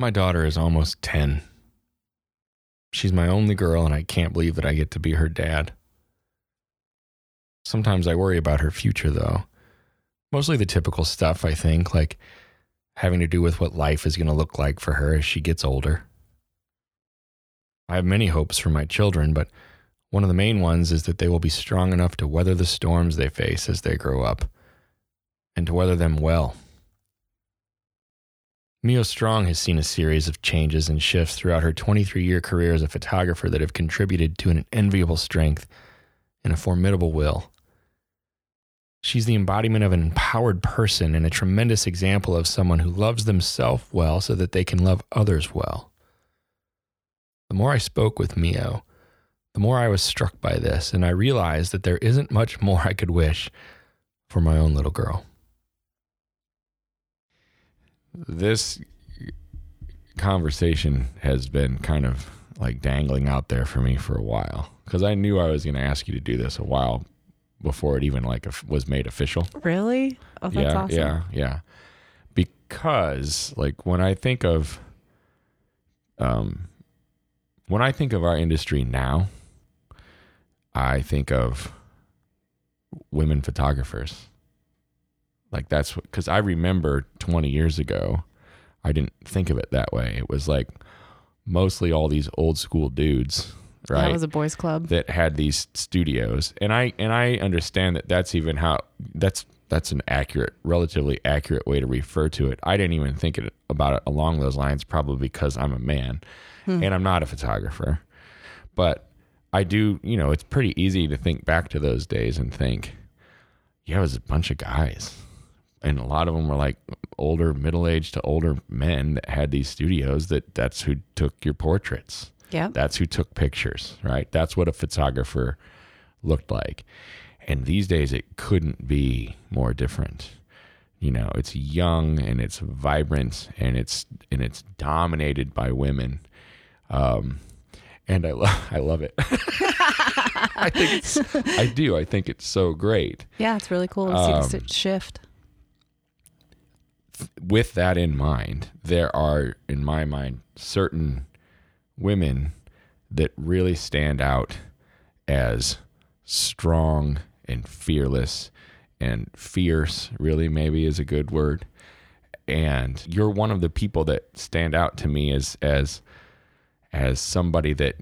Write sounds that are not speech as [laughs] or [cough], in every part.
My daughter is almost 10. She's my only girl, and I can't believe that I get to be her dad. Sometimes I worry about her future, though. Mostly the typical stuff, I think, like having to do with what life is going to look like for her as she gets older. I have many hopes for my children, but one of the main ones is that they will be strong enough to weather the storms they face as they grow up, and to weather them well. Mio Strong has seen a series of changes and shifts throughout her 23 year career as a photographer that have contributed to an enviable strength and a formidable will. She's the embodiment of an empowered person and a tremendous example of someone who loves themselves well so that they can love others well. The more I spoke with Mio, the more I was struck by this, and I realized that there isn't much more I could wish for my own little girl. This conversation has been kind of like dangling out there for me for a while because I knew I was going to ask you to do this a while before it even like was made official. Really? Oh, that's yeah, awesome. yeah, yeah. Because like when I think of, um, when I think of our industry now, I think of women photographers. Like that's because I remember 20 years ago, I didn't think of it that way. It was like mostly all these old school dudes, right? That was a boys' club. that had these studios, and I and I understand that that's even how that's that's an accurate, relatively accurate way to refer to it. I didn't even think it, about it along those lines, probably because I'm a man hmm. and I'm not a photographer, but I do. You know, it's pretty easy to think back to those days and think, yeah, it was a bunch of guys. And a lot of them were like older, middle aged to older men that had these studios that that's who took your portraits. Yeah. That's who took pictures, right? That's what a photographer looked like. And these days it couldn't be more different. You know, it's young and it's vibrant and it's and it's dominated by women. Um and I love [laughs] I love it. [laughs] I think it's I do. I think it's so great. Yeah, it's really cool to Um, see the shift. With that in mind, there are, in my mind, certain women that really stand out as strong and fearless and fierce, really, maybe is a good word. And you're one of the people that stand out to me as, as, as somebody that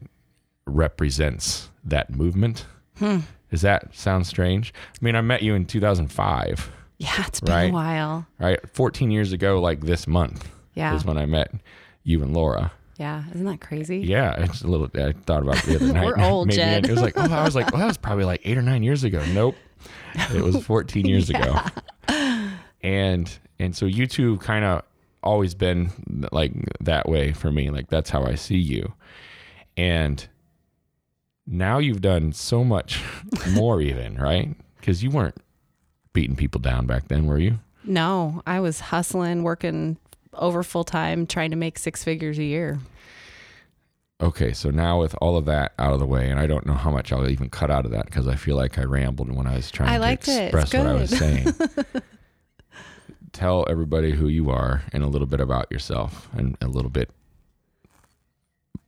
represents that movement. Hmm. Does that sound strange? I mean, I met you in 2005 Yeah, it's been right. a while. right? 14 years ago, like this month, Yeah. is when I met you and Laura. Yeah. Isn't that crazy? Yeah, it's a little. I thought about it the other [laughs] night. We're old, Maybe Jed. It was like, oh, I was like, well, that was probably like eight or nine years ago. Nope, it was 14 years [laughs] ago. And and so you two kind of always been like that way for me. Like that's how I see you. And now you've done so much [laughs] more, even right? Because you weren't beating people down back then, were you? No, I was hustling, working over full time, trying to make six figures a year. Okay, so now with all of that out of the way, and I don't know how much I'll even cut out of that because I feel like I rambled when I was trying I to liked it. Express what I was saying. [laughs] Tell everybody who you are and a little bit about yourself and a little bit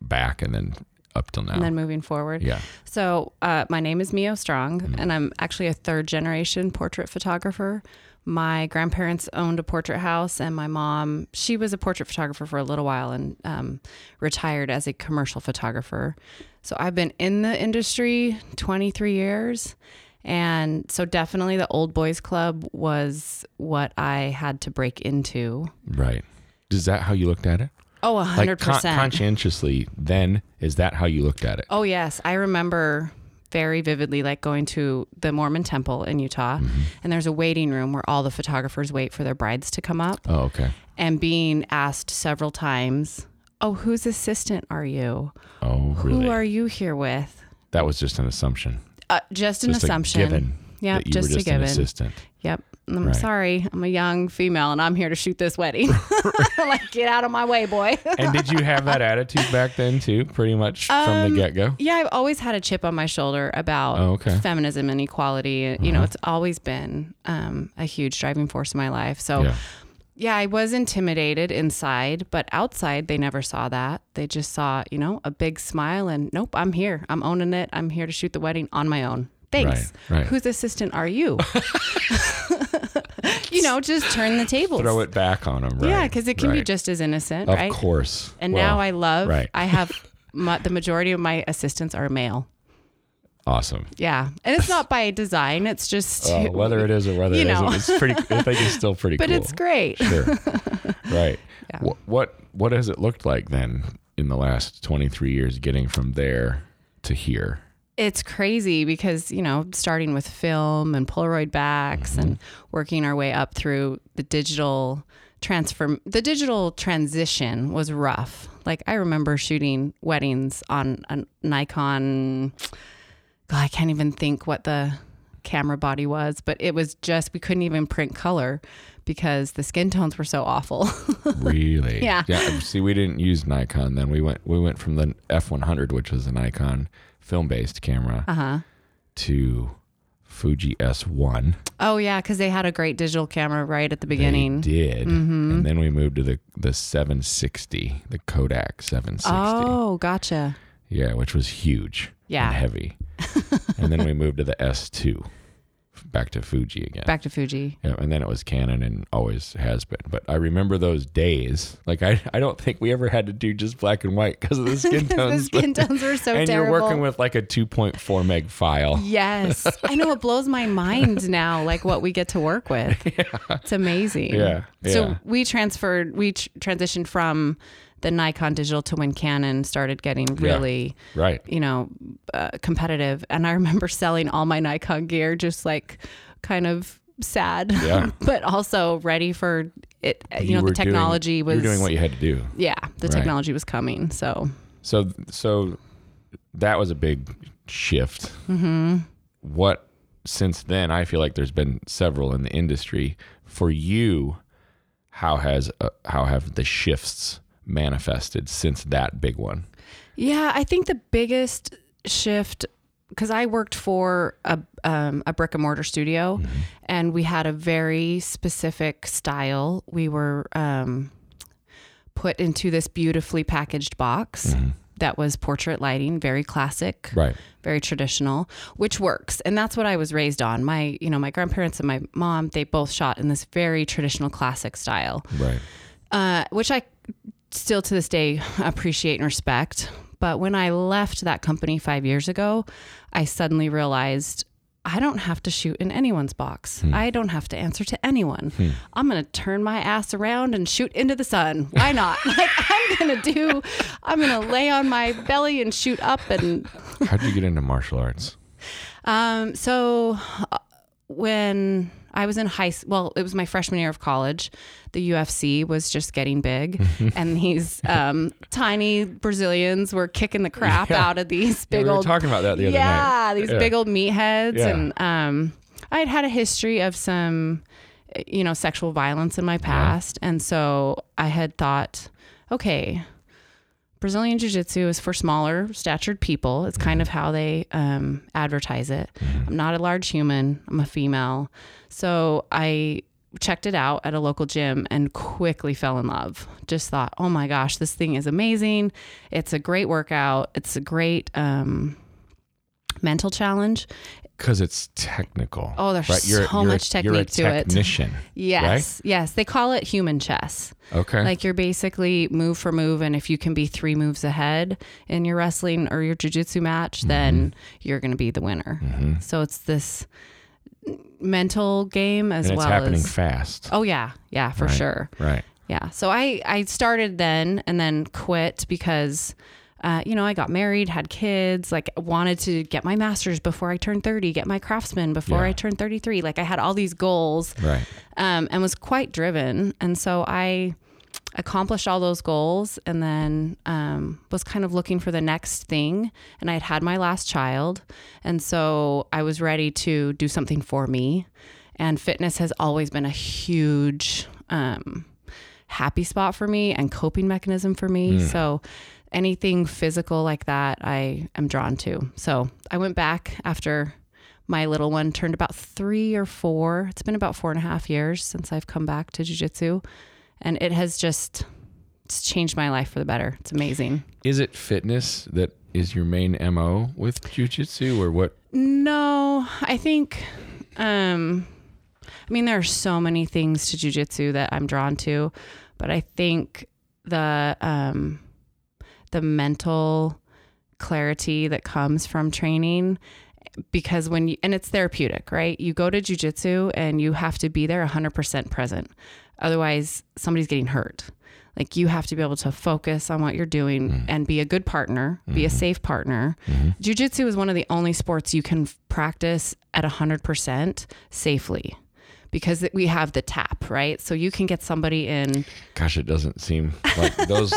back and then up till now. And then moving forward. yeah. So, uh, my name is Mio Strong, Mm-hmm. and I'm actually a third generation portrait photographer. My grandparents owned a portrait house, and my mom, she was a portrait photographer for a little while and um, retired as a commercial photographer. So, I've been in the industry 23 years. And so, definitely the Old Boys Club was what I had to break into. Right. Is that how you looked at it? Oh, Like 100%. con- conscientiously, then is that how you looked at it? Oh yes, I remember very vividly like going to the Mormon temple in Utah Mm-hmm. and there's a waiting room where all the photographers wait for their brides to come up Oh, okay. and being asked several times, "Oh, whose assistant are you? Oh, really? Who are you here with?" that was just an assumption. Uh, just an just assumption. A given you just were just a an given. assistant. Yep. I'm Right. sorry. I'm a young female and I'm here to shoot this wedding. [laughs] like, get out of my way, boy. [laughs] and did you have that attitude back then too? Pretty much from Um, the get go. yeah, I've always had a chip on my shoulder about Oh, okay. Uh-huh. feminism and equality. You know, it's always been um, a huge driving force in my life. So, Yeah. yeah, I was intimidated inside, but outside, they never saw that. They just saw, you know, a big smile and nope, I'm here. I'm owning it. I'm here to shoot the wedding on my own. Thanks. Right, right. Whose assistant are you? [laughs] you know, just turn the tables. Throw it back on them. Right. Yeah, because it can be just as innocent, Of right? course. And Well, now I love, right. I have [laughs] my, the majority of my assistants are male. Awesome. Yeah. And it's not by design, it's just, [laughs] Uh, whether it is or whether You it know. isn't, it's pretty. I think it's still pretty [laughs] but cool. it's great. Sure. right. Yeah. Wh- What What has it looked like then in the last twenty three years, getting from there to here? It's crazy because, you know, starting with film and Polaroid backs and mm-hmm. working our way up through the digital transform the digital transition was rough. Like I remember shooting weddings on a Nikon God, I can't even think what the camera body was, but it was just we couldn't even print color because the skin tones were so awful. [laughs] Really? Yeah. Yeah. See, we didn't use Nikon then. We went we went from the F one hundred, which was a Nikon film based camera, uh-huh. to Fuji S one. Oh yeah, cuz they had a great digital camera right at the They beginning. did, Mm-hmm. and then we moved to the the seven sixty, the Kodak seven sixty. Oh, gotcha. Yeah, which was huge Yeah. and heavy. [laughs] and then we moved to the S2, back to Fuji again. Back to Fuji. Yeah, and then it was Canon and always has been. But I remember those days. Like I, I don't think we ever had to do just black and white because of the [laughs] skin tones. the skin tones were so [laughs] and terrible. you're working with like a 2.4 meg file. Yes. [laughs] I know it blows my mind now, like what we get to work with. Yeah. It's amazing. Yeah, So yeah. we transferred, we tr- transitioned from the Nikon digital to when Canon started getting really, Right. you know, uh, competitive. And I remember selling all my Nikon gear just like kind of sad, Yeah. [laughs] but also ready for it. You, know, the technology doing, was, You were doing what you had to do. yeah, the Right. technology was coming. So So so that was a big shift. Mm-hmm. What since then? I feel like there's been several in the industry. For you, how has uh, how have the shifts manifested since that big one? Yeah, I think the biggest shift because I worked for a um, a brick and mortar studio, and we had a very specific style. We were um, put into this beautifully packaged box that was portrait lighting, very classic, Right. very traditional, which works. And that's what I was raised on. My you know my grandparents and my mom they both shot in this very traditional classic style Right. uh, which I still to this day appreciate and respect. But when I left that company five years ago, I suddenly realized I don't have to shoot in anyone's box. I don't have to answer to anyone. I'm going to turn my ass around and shoot into the sun. Why not? [laughs] like, I'm going to do, I'm going to lay on my belly and shoot up. And How did you get into martial arts? um, so uh, when I was in high well, it was my freshman year of college. The UFC was just getting big, [laughs] and these um, tiny Brazilians were kicking the crap Yeah. out of these Yeah, big we were old talking about that the other yeah, night. these Yeah. big old meatheads, Yeah. and um, I had had a history of some, you know, sexual violence in my past, and so I had thought, okay, Brazilian Jiu Jitsu is for smaller statured people. It's kind of how they um, advertise it. I'm not a large human, I'm a female. So I checked it out at a local gym and quickly fell in love. Just thought, oh my gosh, this thing is amazing. It's a great workout, it's a great um, mental challenge. Because it's technical. Oh, there's right? You're, so you're much a, you're a technique to it. technician. [laughs] Yes, yes. They call it human chess. Okay. Like you're basically move for move, and if you can be three moves ahead in your wrestling or your jujitsu match, Mm-hmm. then you're going to be the winner. So it's this mental game as and it's well happening as. fast. Oh yeah, yeah, for Right. sure. Right. Yeah. So I I started then and then quit because. Uh, you know, I got married, had kids, like wanted to get my master's before I turned 30, get my craftsman before Yeah. I turned 33. Like I had all these goals Right. um, and was quite driven. And so I accomplished all those goals and then um, was kind of looking for the next thing. And I had had my last child. And so I was ready to do something for me. And fitness has always been a huge um, happy spot for me and coping mechanism for me. So anything physical like that, I am drawn to. So I went back after my little one turned about three or four. It's been about four and a half years since I've come back to jujitsu, and it has just it's changed my life for the better. It's amazing. Is it fitness that is your main MO with jujitsu or what? No, I think, um, I mean, there are so many things to jujitsu that I'm drawn to, but I think the um, the mental clarity that comes from training because when you and it's therapeutic right? You go to jujitsu and you have to be there 100% present. Otherwise somebody's getting hurt. Like you have to be able to focus on what you're doing mm. and be a good partner be a mm-hmm. safe partner. Mm-hmm. Jiu-jitsu is one of the only sports you can f- practice at 100% safely because we have the tap right so you can get somebody in Gosh, it doesn't seem like those.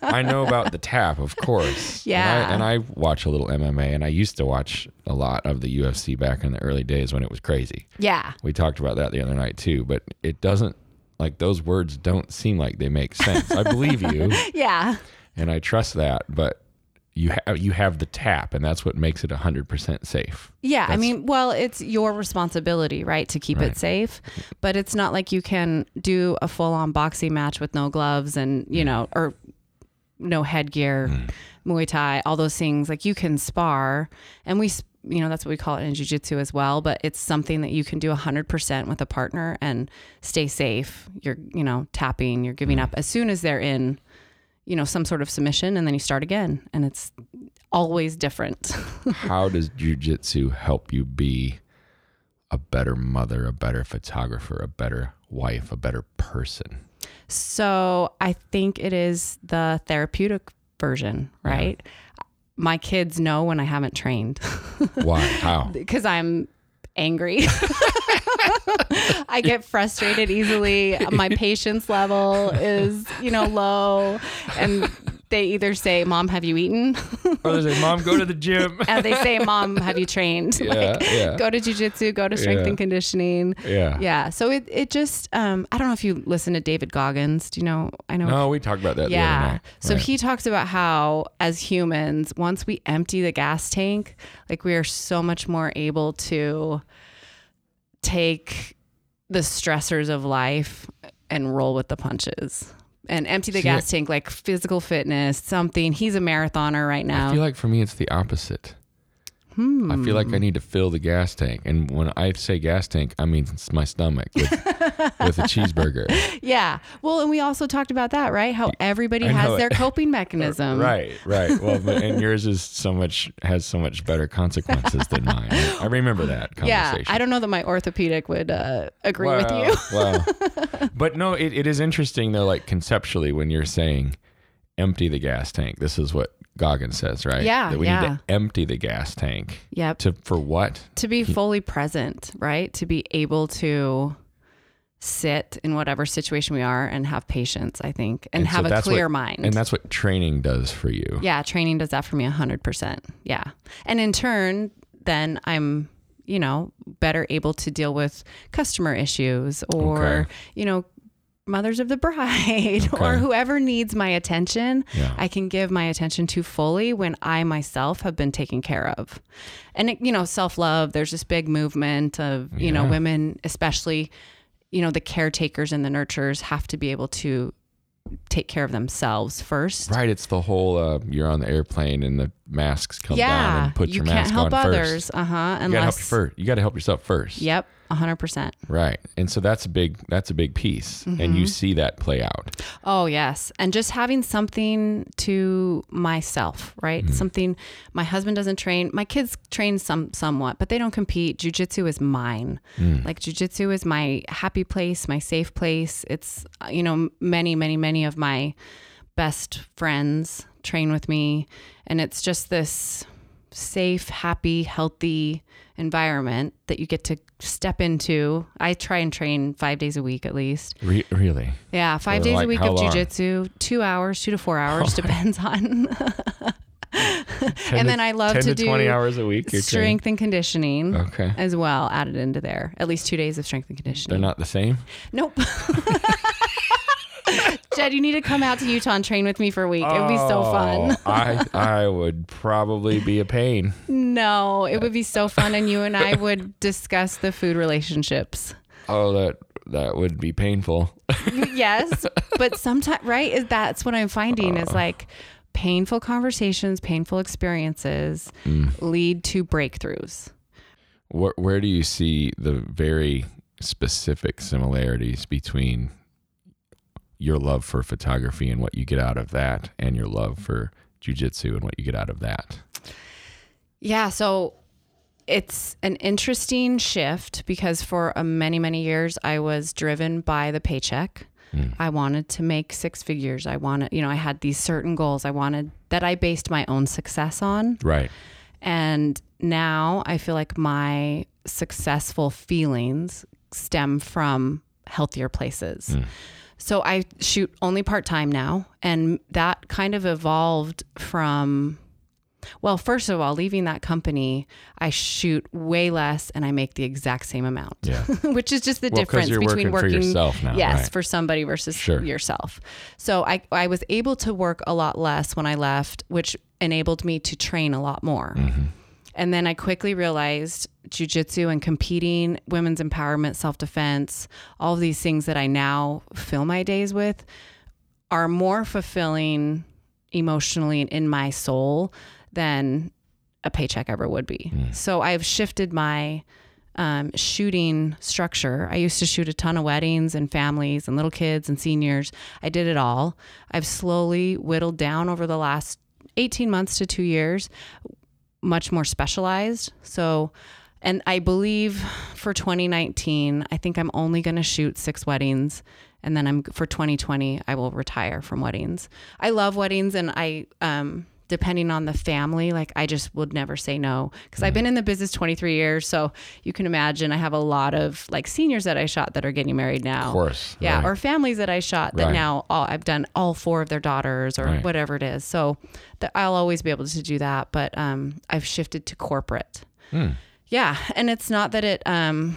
I know about the tap, of course. Yeah. And I, and I watch a little MMA, and I used to watch a lot of the UFC back in the early days when it was crazy. yeah We talked about that the other night too, but it doesn't like those words don't seem like they make sense. I believe you, [laughs] yeah and I trust that, but you have you have the tap, and that's what makes it hundred percent safe. Yeah, I mean, well, it's your responsibility, right, to keep Right. it safe. But it's not like you can do a full on boxing match with no gloves and, you mm. know, or no headgear, mm. Muay Thai, all those things. Like you can spar, and we, you know, that's what we call it in Jiu Jitsu as well. But it's something that you can do 100% with a partner and stay safe. You're, you know, tapping, you're giving mm. up as soon as they're in, you know, some sort of submission, and then you start again. And it's always different. [laughs] How does jujitsu help you be a better mother, a better photographer, a better wife, a better person? So I think it is the therapeutic version, right? My kids know when I haven't trained Why? [laughs] How? because I'm angry. [laughs] I get frustrated easily. My patience level is, you know, low. And they either say, Mom, have you eaten? Or they say, "Mom, go to the gym." [laughs] and they say, Mom, have you trained? Yeah, yeah. Go to jujitsu, go to strength Yeah. and conditioning. Yeah. Yeah. So it, it just, um, I don't know if you listen to David Goggins. Do you know? I know No, we talked about that the other yeah. So Right. he talks about how, as humans, once we empty the gas tank, like we are so much more able to take the stressors of life and roll with the punches and empty the See, gas tank, like physical fitness, something. He's a marathoner right now. I feel like for me, it's the opposite. Hmm. I feel like I need to fill the gas tank, and when I say gas tank, I mean it's my stomach with, [laughs] with a cheeseburger. yeah. Well, and we also talked about that, right? How everybody has their [laughs] coping mechanism. right, right. Well, but, and yours is so much has so much better consequences than mine. I [laughs] remember that Yeah. I don't know that my orthopedic would uh, agree with you. well, but no, it, it is interesting though. Like conceptually, when you're saying empty the gas tank, this is what Goggins says, right? Yeah, that we need to empty the gas tank Yep. to for what? to be fully present, right? To be able to sit in whatever situation we are and have patience, I think, and, And so have a clear what- mind. And that's what training does for you. yeah, training does that for me 100%. Yeah. And in turn, then I'm, you know, better able to deal with customer issues or, Okay. you know, mothers of the bride [laughs] or whoever needs my attention. Yeah. I can give my attention to fully when I myself have been taken care of. And, it, you know, self love, there's this big movement of, you know, women, especially, you know, the caretakers and the nurturers have to be able to take care of themselves first. Right, it's the whole uh, you're on the airplane and the masks come down Yeah. and put you your can't mask help on others. first. Uh huh. You gotta help you first. You gotta help yourself first. yep, 100%. Right, and so that's a big that's a big piece, and Mm-hmm. you see that play out. Oh, yes. And just having something to myself, right? Something my husband doesn't train. My kids train some somewhat, but they don't compete. Jiu-jitsu is mine. Like jiu-jitsu is my happy place, my safe place. It's uh, you know, many, many, many of my best friends train with me and it's just this safe, happy, healthy environment that you get to step into. I try and train five days a week at least. Re- really? Yeah, five days like a week of long? jujitsu, two hours, two to four [laughs] hours, depends on. [laughs] 10 and then I love to, to do 20 hours a week. Strength and conditioning. Okay. as well added into there. At least two days of strength and conditioning. They're not the same. Nope. [laughs] You need to come out to Utah and train with me for a week. It would be so oh, fun. Oh, [laughs] I I would probably be a pain. No, it would be so fun, and you and I would discuss the food relationships. Oh, that that would be painful. yes, but sometimes, right? That's what I'm finding is uh. like painful conversations, painful experiences mm. lead to breakthroughs. Where where do you see the very specific similarities between your love for photography and what you get out of that, and your love for jujitsu and what you get out of that? Yeah, so it's an interesting shift because for a many many years I was driven by the paycheck. Hmm. I wanted to make six figures. I wanted, you know, I had these certain goals I wanted that I based my own success on. Right. And now I feel like my successful feelings stem from healthier places. Hmm. So I shoot only part time now. And that kind of evolved from, well, first of all, leaving that company, I shoot way less and I make the exact same amount, Yeah. [laughs] which is just the Well, difference between working for yourself now, Yes, right. for somebody versus Sure. yourself. So I, I was able to work a lot less when I left, which enabled me to train a lot more. Mm-hmm. And then I quickly realized jujitsu and competing, women's empowerment, self defense, all of these things that I now fill my days with are more fulfilling emotionally and in my soul than a paycheck ever would be. So I've shifted my um, shooting structure. I used to shoot a ton of weddings and families and little kids and seniors. I did it all. I've slowly whittled down over the last 18 months to two years, much more specialized. So, and I believe for 2019, I think I'm only going to shoot six weddings. And then I'm for 2020, I will retire from weddings. I love weddings and I, um, depending on the family, like I just would never say no because I've been in the business 23 years. So you can imagine I have a lot of like seniors that I shot that are getting married now. Of course. Yeah, right. or families that I shot that Right. now all, I've done all four of their daughters or Right. whatever it is. So that I'll always be able to do that, but um, I've shifted to corporate. Hmm. Yeah, and it's not that it um,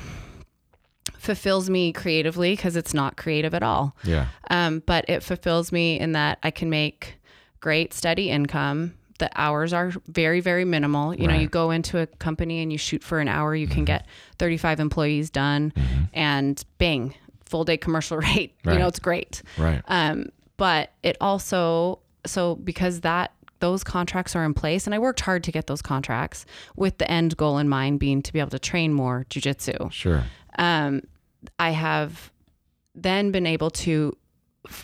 fulfills me creatively because it's not creative at all. yeah. Um, but it fulfills me in that I can make great steady income. The hours are very, very minimal. You know, you go into a company and you shoot for an hour, you can get 35 employees done and bang, full day commercial [laughs] rate. You know, it's great. Right. Um, but it also, so because that, those contracts are in place, and I worked hard to get those contracts with the end goal in mind being to be able to train more jujitsu Sure. um, I have then been able to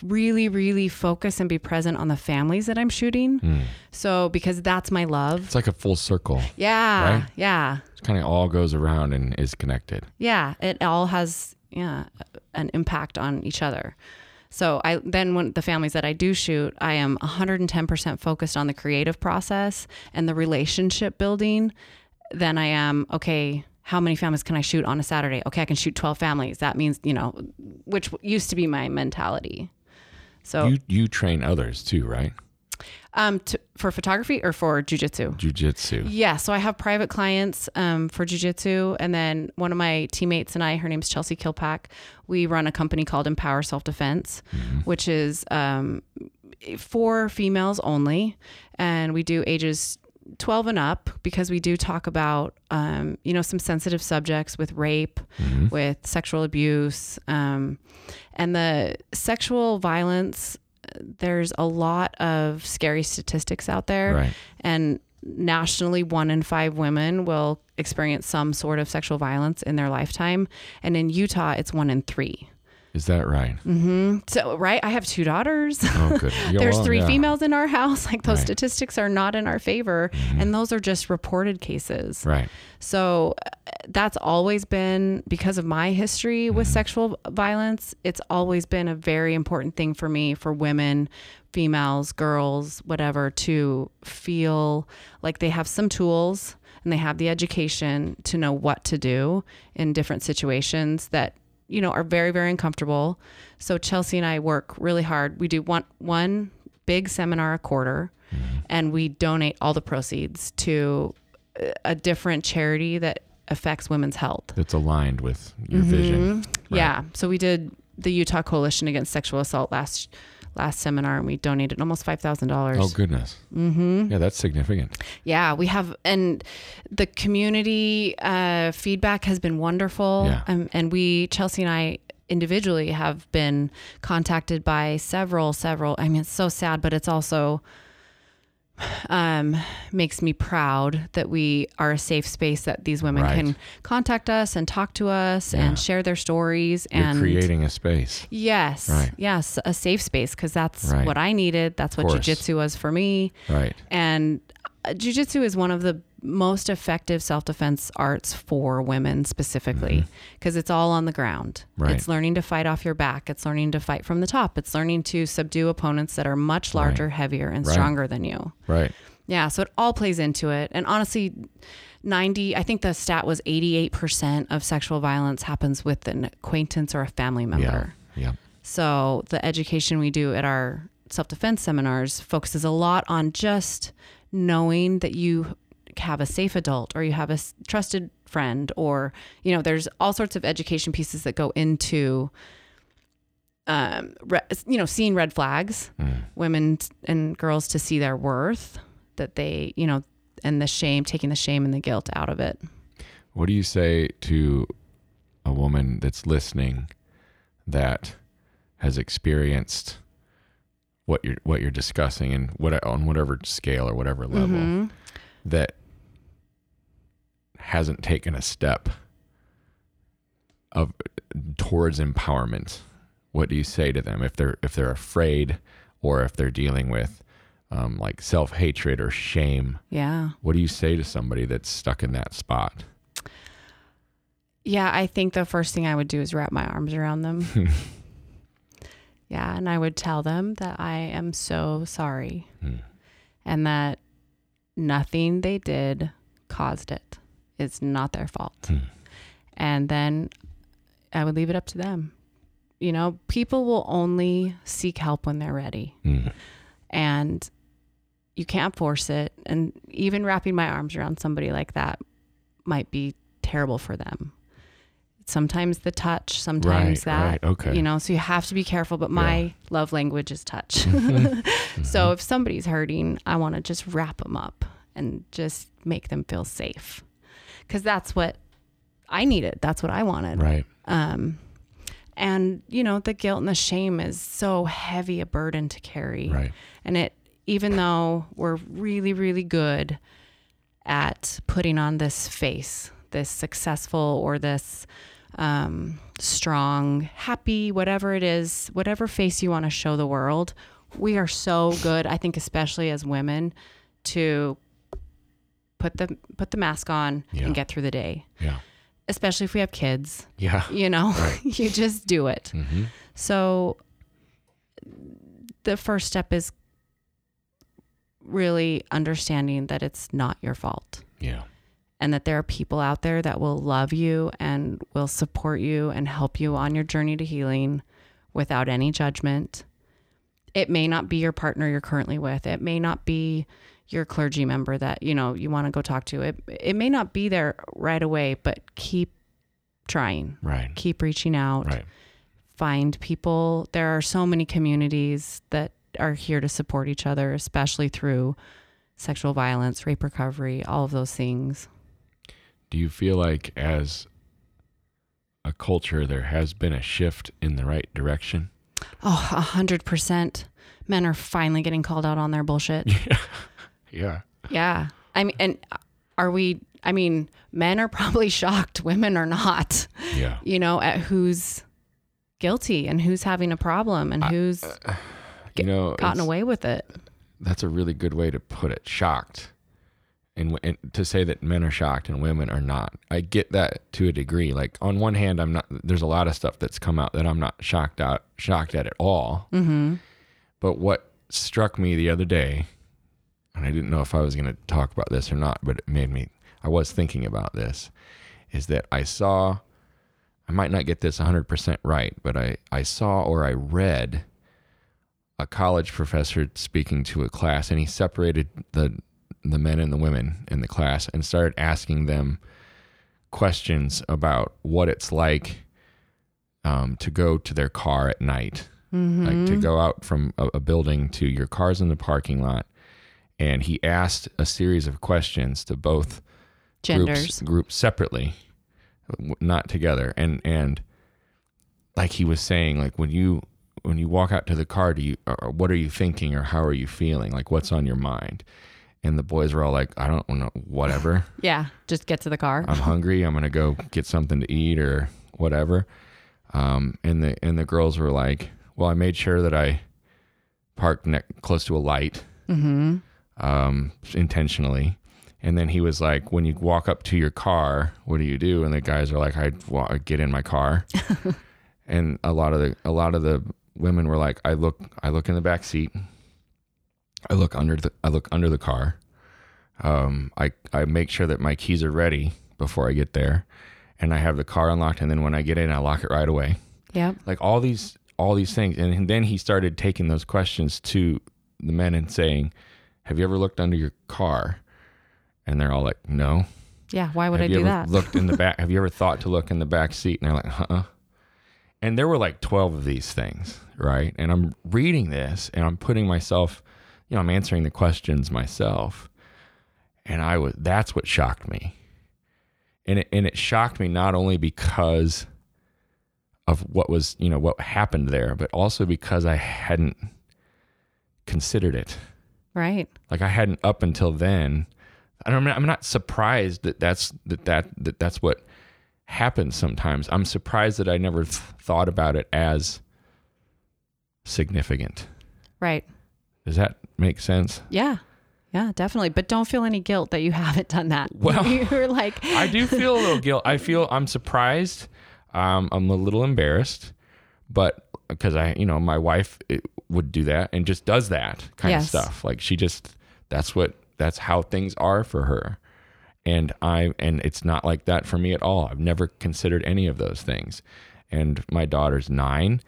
really, really focus and be present on the families that I'm shooting. Hmm. So, because that's my love. It's like a full circle. Yeah. Right? Yeah. It kind of all goes around and is connected. Yeah. It all has, yeah, an impact on each other. So I then when the families that I do shoot, I am 110% focused on the creative process and the relationship building. Then I am okay. How many families can I shoot on a Saturday? Okay, I can shoot 12 families. That means you know, which used to be my mentality. So You you train others too, right? um, to, for photography or for jujitsu. Jujitsu. Yeah, so I have private clients um, for jujitsu, and then one of my teammates and I, her name's Chelsea Kilpack. We run a company called Empower Self Defense, which is um, for females only, and we do ages 12 and up because we do talk about um, you know some sensitive subjects with rape, with sexual abuse, um, and the sexual violence. There's a lot of scary statistics out there Right. and nationally one in five women will experience some sort of sexual violence in their lifetime and in utah it's one in three Is that right? hmm So, right, I have two daughters. Oh, good. [laughs] There's well, three yeah. females in our house. [laughs] Like those Right. statistics are not in our favor, Mhm. and those are just reported cases. Right. So uh, that's always been because of my history with Mhm. sexual violence. It's always been a very important thing for me, for women, females, girls, whatever, to feel like they have some tools and they have the education to know what to do in different situations that you know are very very uncomfortable. So Chelsea and I work really hard. We do one one big seminar a quarter and we donate all the proceeds to a different charity that affects women's health. That's aligned with your vision. Mhm. Yeah. So we did the Utah Coalition Against Sexual Assault last last seminar, and we donated almost five thousand dollars. Oh, goodness. Mm-hmm. Yeah, that's significant. Yeah, we have, and the community uh, feedback has been wonderful. Yeah. Um, and we, Chelsea and I, individually have been contacted by several, several. I mean, it's so sad, but it's also um, makes me proud that we are a safe space that these women Right. can contact us and talk to us Yeah. and share their stories. You're and creating a space. Yes. Right. Yes. A safe space because that's Right. what I needed. That's what jujitsu was for me. Right. And uh, jujitsu is one of the most effective self defense arts for women specifically because it's all on the ground. Mm-hmm. Right. It's learning to fight off your back. It's learning to fight from the top. It's learning to subdue opponents that are much larger, heavier, and Right. stronger than you. Right. Yeah. So it all plays into it. And honestly, 90, I think the stat was 88% of sexual violence happens with an acquaintance or a family member. Yeah. Yeah. So the education we do at our self defense seminars focuses a lot on just knowing that you have a safe adult or you have a trusted friend or you know there's all sorts of education pieces that go into um re- you know seeing red flags Mm. women and girls to see their worth that they you know and the shame taking the shame and the guilt out of it What do you say to a woman that's listening that has experienced what you're what you're discussing and what on whatever scale or whatever level Mhm. that hasn't taken a step of towards empowerment? What do you say to them if they're if they're afraid or if they're dealing with um, like self hatred or shame? yeah What do you say to somebody that's stuck in that spot? Yeah, I think the first thing I would do is wrap my arms around them. [laughs] yeah, and I would tell them that I am so sorry Hmm. and that nothing they did caused it. It's not their fault. Hmm. And then I would leave it up to them. You know, people will only seek help when they're ready. Mm. And you can't force it. And even wrapping my arms around somebody like that might be terrible for them. Sometimes the touch, sometimes Right, that, right, okay. you know, so you have to be careful. But my love language is touch. [laughs] Mm-hmm. [laughs] so if somebody's hurting, I want to just wrap them up and just make them feel safe. Cause that's what I needed. That's what I wanted. Right. Um, and you know, the guilt and the shame is so heavy a burden to carry. Right. And it, even though we're really, really good at putting on this face, this successful or this um, strong, happy, whatever it is, whatever face you want to show the world, we are so good. I think, especially as women, to put the put the mask on Yeah. and get through the day. Yeah. Especially if we have kids, Yeah. you know, Right. [laughs] you just do it. hmm So the first step is really understanding that it's not your fault Yeah. and that there are people out there that will love you and will support you and help you on your journey to healing without any judgment. It may not be your partner you're currently with. It may not be your clergy member that, you know, you want to go talk to. It it may not be there right away, but keep trying. Right. Keep reaching out Right. find people. There are so many communities that are here to support each other, especially through sexual violence, rape recovery, all of those things. Do you feel like as a culture there has been a shift in the right direction? Oh, a hundred percent. Men are finally getting called out on their bullshit. [laughs] Yeah. Yeah. yeah. I mean, and are we, I mean, men are probably [laughs] shocked. Women are not, Yeah. you know, at who's guilty and who's having a problem and who's you know, gotten away with it. that's a really good way to put it. Shocked, and, and to say that men are shocked and women are not. I get that to a degree. Like on one hand, I'm not. There's a lot of stuff that's come out that I'm not shocked out, shocked at at all. Mm-hmm. But what struck me the other day, and I didn't know if I was going to talk about this or not, but it made me. I was thinking about this, is that I saw. I might not get this 100% right, but I, I saw or I read a college professor speaking to a class, and he separated the the men and the women in the class and started asking them questions about what it's like um, to go to their car at night, Mm-hmm. like to go out from a, a building to your cars in the parking lot. And he asked a series of questions to both Genders. groups, groups separately, not together. And and like he was saying, like when you when you walk out to the car, do you or what are you thinking or how are you feeling? Like what's on your mind? And the boys were all like, I don't know, whatever. [laughs] Yeah. Just get to the car. I'm hungry. I'm gonna go get something to eat or whatever. Um, and the and the girls were like, well, I made sure that I parked ne- close to a light mm-hmm. Um, intentionally. And then he was like, when you walk up to your car, what do you do? And the guys are like, I get in my car. [laughs] and a lot of the a lot of the women were like, I look I look in the back seat. I look under the I look under the car. Um, I I make sure that my keys are ready before I get there, and I have the car unlocked. And then when I get in, I lock it right away Yeah. like all these all these things and then he started taking those questions to the men and saying have you ever looked under your car and they're all like no Yeah. Why would have I you do ever that? looked in the back [laughs] have you ever thought to look in the back seat and they're like "Uh huh." and there were like 12 of these things right and i'm reading this and i'm putting myself you know i'm answering the questions myself and i was that's what shocked me and it, and it shocked me not only because of what was you know what happened there but also because i hadn't considered it right. like i hadn't up until then I don't, i'm not surprised that that's that, that that that's what happens sometimes i'm surprised that i never th- thought about it as significant Right. does that make sense Yeah. Yeah, definitely. But don't feel any guilt that you haven't done that. [laughs] Well, you're like, [laughs] I do feel a little guilt. I feel I'm surprised. Um, I'm a little embarrassed, but because I, you know, my wife it, would do that and just does that kind Yes. of stuff. Like she just, that's what, that's how things are for her. And I, and it's not like that for me at all. I've never considered any of those things. And my daughter's nine,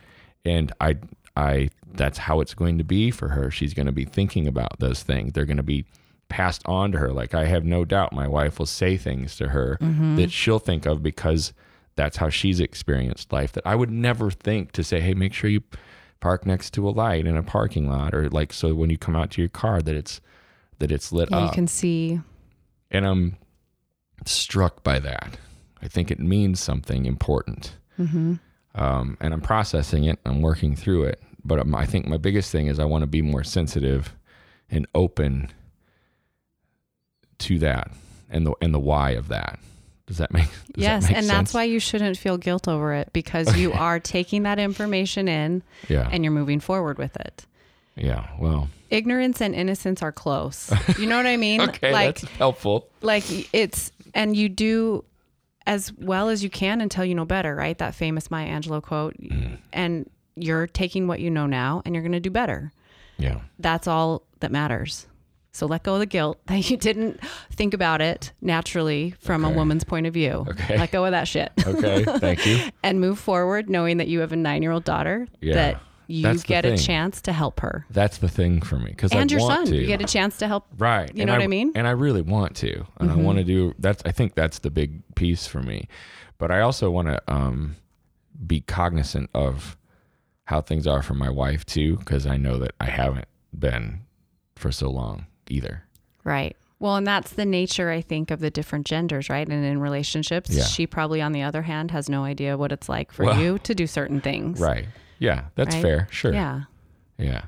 and I, I, that's how it's going to be for her. She's going to be thinking about those things. They're going to be passed on to her. Like I have no doubt my wife will say things to her mm-hmm. that she'll think of because that's how she's experienced life that I would never think to say, Hey, make sure you park next to a light in a parking lot or like, so when you come out to your car that it's, that it's lit yeah, you can see. and I'm struck by that. I think it means something important. Mm-hmm. Um, and I'm processing it. I'm working through it. But um, I think my biggest thing is I want to be more sensitive and open to that and the and the why of that. Does that make does that Yes, make and that's why you shouldn't feel guilt over it because you [laughs] are taking that information in Yeah. and you're moving forward with it. yeah. Well. Ignorance and innocence are close. [laughs] You know what I mean? Okay, like that's helpful. like it's and you do as well as you can until you know better, right? That famous Maya Angelou quote. Mm. And you're taking what you know now and you're going to do better. Yeah. That's all that matters. So let go of the guilt that you didn't think about it naturally from a woman's point of view. Okay. Let go of that shit. Okay. Thank you. [laughs] and move forward knowing that you have a nine year old daughter Yeah, that you that's get a chance to help her. That's the thing for me because I And your want son. to. You get a chance to help. Right. You And know what I mean? Mm-hmm. And I really want to. And I want to do that's I think that's the big piece for me. But I also want to um be cognizant of how things are for my wife too because I know that I haven't been for so long either. Right. Well, and that's the nature, I think, of the different genders, right? And in relationships, Yeah. she probably, on the other hand, has no idea what it's like for Well- you to do certain things. Right. Yeah, that's Right? fair. Sure. Yeah. Yeah.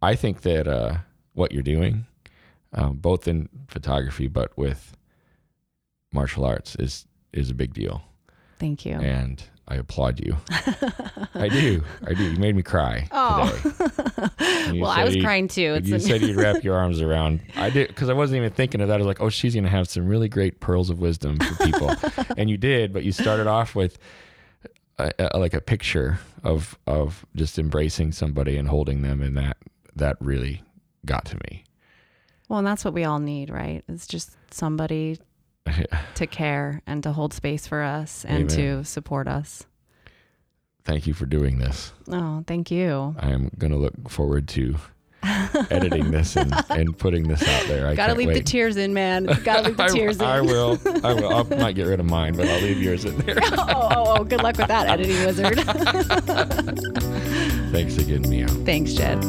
I think that uh, what you're doing, um, both in photography but with martial arts, is is a big deal. Thank you. And I applaud you. I do. I do. You made me cry [laughs] Oh. today. well, I was crying too. It's you said you'd wrap [laughs] your arms around. I did because I wasn't even thinking of that. I was like, oh, she's gonna have some really great pearls of wisdom for people, [laughs] and you did. But you started off with a, a, like a picture of of just embracing somebody and holding them, and that that really got to me. well, and that's what we all need, right? It's just somebody [laughs] to care and to hold space for us and Amen. to support us. Thank you for doing this. Oh, thank you. I am gonna look forward to editing this and, [laughs] and putting this out there. I Gotta leave the tears in, man. Gotta leave the [laughs] I, tears in. I will. I will. I might get rid of mine, but I'll leave yours in there. oh, oh, oh, good luck with that, editing wizard. Thanks again, Meow. Thanks, Jed.